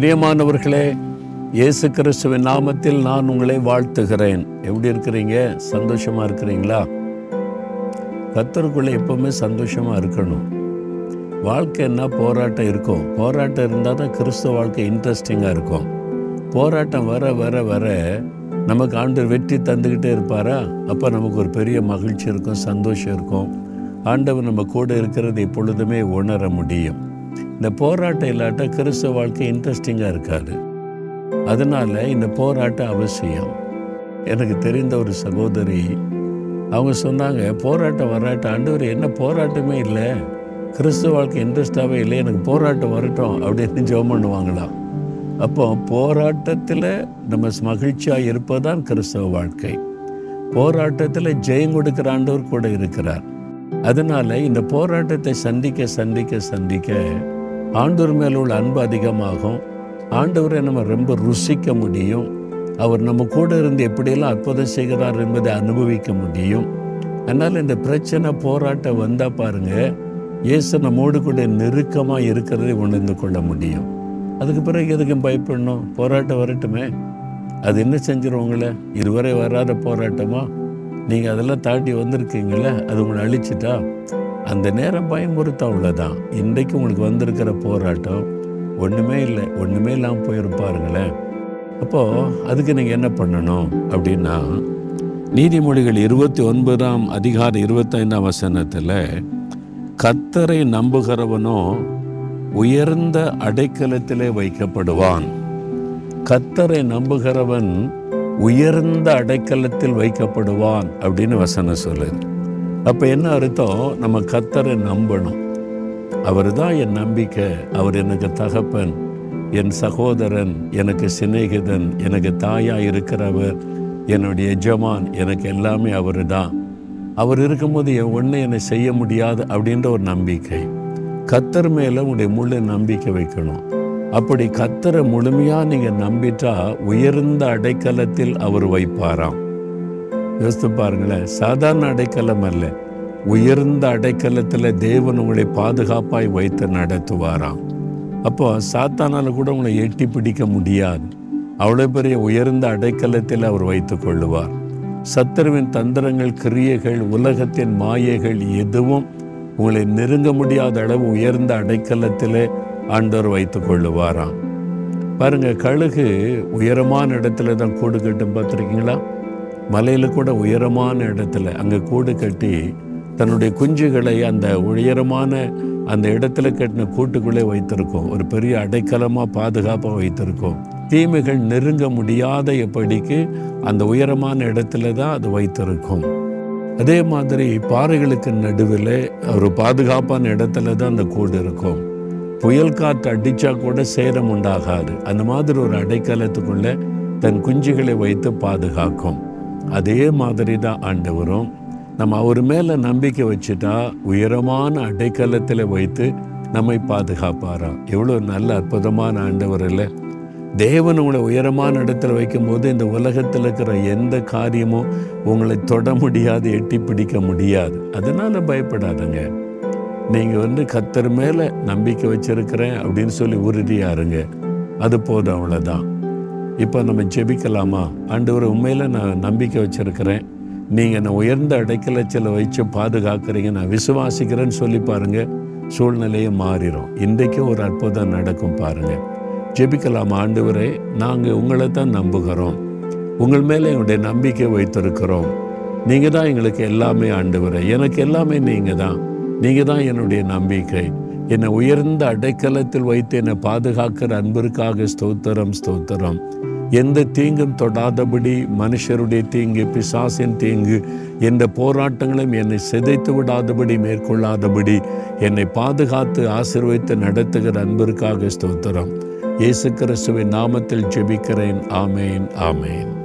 பிரியமானவர்களே இயேசு கிறிஸ்துவின் நாமத்தில் நான் உங்களை வாழ்த்துகிறேன். எப்படி இருக்கிறீங்க? சந்தோஷமா இருக்கிறீங்களா? கத்தருக்குள்ளே எப்பவுமே சந்தோஷமா இருக்கணும். வாழ்க்கை என்ன? போராட்டம் இருக்கும். போராட்டம் இருந்தால் தான் கிறிஸ்துவ வாழ்க்கை இன்ட்ரெஸ்டிங்காக இருக்கும். போராட்டம் வர வர வர நமக்கு ஆண்டவர் வெற்றி தந்துக்கிட்டே இருப்பாரா? அப்போ நமக்கு ஒரு பெரிய மகிழ்ச்சி இருக்கும் சந்தோஷம் இருக்கும். ஆண்டவர் நம்ம கூட இருக்கிறது எப்பொழுதுமே உணர முடியும். இந்த போராட்டம் இல்லாட்டா கிறிஸ்துவ வாழ்க்கை இன்ட்ரெஸ்டிங்காக இருக்காது. அதனால் இந்த போராட்டம் அவசியம். எனக்கு தெரிந்த ஒரு சகோதரி அவங்க சொன்னாங்க போராட்டம் வராட்டம். ஆண்டவர் என்ன போராட்டமே இல்லை. கிறிஸ்துவ வாழ்க்கை இன்ட்ரெஸ்டாகவே இல்லை. எனக்கு போராட்டம் வரட்டும் அப்படின்னு ஜெபம் பண்ணுவாங்களாம். அப்போ போராட்டத்தில் நம்ம மகிழ்ச்சியாக இருப்பதுதான் கிறிஸ்தவ வாழ்க்கை. போராட்டத்தில் ஜெயம் கொடுக்கிற ஆண்டவர் கூட இருக்கிறார். அதனால் இந்த போராட்டத்தை சந்திக்க சந்திக்க சந்திக்க ஆண்டவர் மேலே உள்ள அன்பு அதிகமாகும். ஆண்டவரை நம்ம ரொம்ப ருசிக்க முடியும். அவர் நம்ம கூட இருந்து எப்படியெல்லாம் அற்புதம் செய்கிறார் என்பதை அனுபவிக்க முடியும். அதனால் இந்த பிரச்சனை போராட்டம் வந்தால் பாருங்கள் இயேசு நம்மோடு கூட நெருக்கமாக இருக்கிறதை உணர்ந்து கொள்ள முடியும். அதுக்கு பிறகு எதுக்கும் பயப்படணும்? போராட்டம் வரட்டுமே. அது என்ன செஞ்சிரும் உங்களை? இதுவரை வராத போராட்டமாக நீங்கள் அதெல்லாம் தாண்டி வந்திருக்கீங்களே அது உங்களை அழிச்சிட்டா? அந்த நேரம் பயமுறுத்த அவ்வளோதான் இன்றைக்கு உங்களுக்கு வந்திருக்கிற போராட்டம் ஒன்றுமே இல்லை. ஒன்றுமே இல்லாமல் போயிருப்பாருங்களேன். அப்போது அதுக்கு நீங்கள் என்ன பண்ணணும் அப்படின்னா நீதிமொழிகள் இருபத்தி ஒன்பதாம் அதிகார இருபத்தைந்தாம் வசனத்தில் கத்தரை நம்புகிறவனோ உயர்ந்த அடைக்கலத்திலே வைக்கப்படுவான். கத்தரை நம்புகிறவன் உயர்ந்த அடைக்கலத்தில் வைக்கப்படுவான் அப்படின்னு வசனம் சொல்லுது. அப்போ என்ன அர்த்தம்? நம்ம கத்தரை நம்பணும். அவர் தான் என் நம்பிக்கை. அவர் எனக்கு தகப்பன் என் சகோதரன் எனக்கு சிநேகிதன் எனக்கு தாயாக இருக்கிறவர் என்னுடைய எஜமான் எனக்கு எல்லாமே அவர் தான் அவர் இருக்கும்போது என் ஒன்று என்னை செய்ய முடியாது அப்படின்ற ஒரு நம்பிக்கை. கத்தர் மேலே உங்களுடைய முழு நம்பிக்கை வைக்கணும். அப்படி கத்தரை முழுமையாக நீங்கள் நம்பிட்டா உயர்ந்த அடைக்கலத்தில் அவர் வைப்பாராம். யோசித்து பாருங்களேன். சாதாரண அடைக்கலம் அல்ல. உயர்ந்த அடைக்கலத்தில் தேவன் உங்களை பாதுகாப்பாய் வைத்து நடத்துவாராம். அப்போ சாத்தானால் கூட உங்களை எட்டி பிடிக்க முடியாது. அவ்வளோ பெரிய உயர்ந்த அடைக்கலத்தில் அவர் வைத்து கொள்ளுவார். சத்துருவின் தந்திரங்கள் கிரியைகள் உலகத்தின் மாயைகள் எதுவும் உங்களை நெருங்க முடியாத அளவு உயர்ந்த அடைக்கலத்தில் ஆண்டவர் வைத்து கொள்ளுவாராம். பாருங்கள் கழுகு உயரமான இடத்துல தான் கூடு கட்டும் பார்த்துருக்கீங்களா? மலையில் கூட உயரமான இடத்துல அங்கே கூடு கட்டி தன்னுடைய குஞ்சுகளை அந்த உயரமான அந்த இடத்துல கட்டின கூட்டுக்குள்ளே வைத்திருக்கோம். ஒரு பெரிய அடைக்கலமாக பாதுகாப்பாக வைத்திருக்கோம். தீமைகள் நெருங்க முடியாத எப்படிக்கு அந்த உயரமான இடத்துல தான் அது வைத்திருக்கும். அதே மாதிரி பாறைகளுக்கு நடுவில் ஒரு பாதுகாப்பான இடத்துல தான் அந்த கூடு இருக்கும். புயல் காற்று அடித்தா கூட சேரம் உண்டாகாது. அந்த மாதிரி ஒரு அடைக்கலத்துக்குள்ளே தன் குஞ்சுகளை வைத்து பாதுகாக்கும். அதே மாதிரி தான் ஆண்டவரும் நம்ம அவர் மேலே நம்பிக்கை வச்சுட்டா உயரமான அடைக்கலத்தில் வைத்து நம்மை பாதுகாப்பாராம் எவ்வளோ நல்ல அற்புதமான ஆண்டவர் இல்லை. தேவன் உங்களை உயரமான இடத்துல வைக்கும்போது இந்த உலகத்தில் இருக்கிற எந்த காரியமும் உங்களை தொட முடியாது எட்டி பிடிக்க முடியாது. அதனால் பயப்படாதங்க. நீங்கள் வந்து கத்தர் மேலே நம்பிக்கை வச்சிருக்கிறேன் அப்படின்னு சொல்லி உறுதியாருங்க. அது போதும் அவ்வளோதான் இப்போ நம்ம ஜெபிக்கலாமா? ஆண்டவர் உண்மையில் நான் நம்பிக்கை வச்சிருக்கிறேன். நீங்கள் என்னை உயர்ந்த அடைக்கலச்சில் வச்சு பாதுகாக்கிறீங்க. நான் விசுவாசிக்கிறேன்னு சொல்லி பாருங்கள் சூழ்நிலையை மாறிடும் இன்றைக்கும் ஒரு அற்புதம் நடக்கும் பாருங்கள் ஜெபிக்கலாம் ஆண்டவரே? நாங்கள் உங்களை தான் நம்புகிறோம். உங்கள் மேலே எங்களுடைய நம்பிக்கை வைத்திருக்கிறோம். நீங்கள் தான் எங்களுக்கு எல்லாமே ஆண்டவரே. எனக்கு எல்லாமே நீங்கள் தான். நீங்கள் தான் என்னுடைய நம்பிக்கை. என்னை உயர்ந்த அடைக்கலத்தில் வைத்து என்னை பாதுகாக்கிற அன்பிற்காக ஸ்தோத்திரம் ஸ்தோத்திரம். எந்த தீங்கும் தொடாதபடி மனுஷருடைய தீங்கு பிசாசின் தீங்கு எந்த போராட்டங்களும் என்னை சிதைத்து விடாதபடி மேற்கொள்ளாதபடி என்னை பாதுகாத்து ஆசிர்வைத்து நடத்துகிற அன்பிற்காக ஸ்தோத்திரம். இயேசு கிறிஸ்துவின் நாமத்தில் ஜெபிக்கிறேன். ஆமேன் ஆமேன்.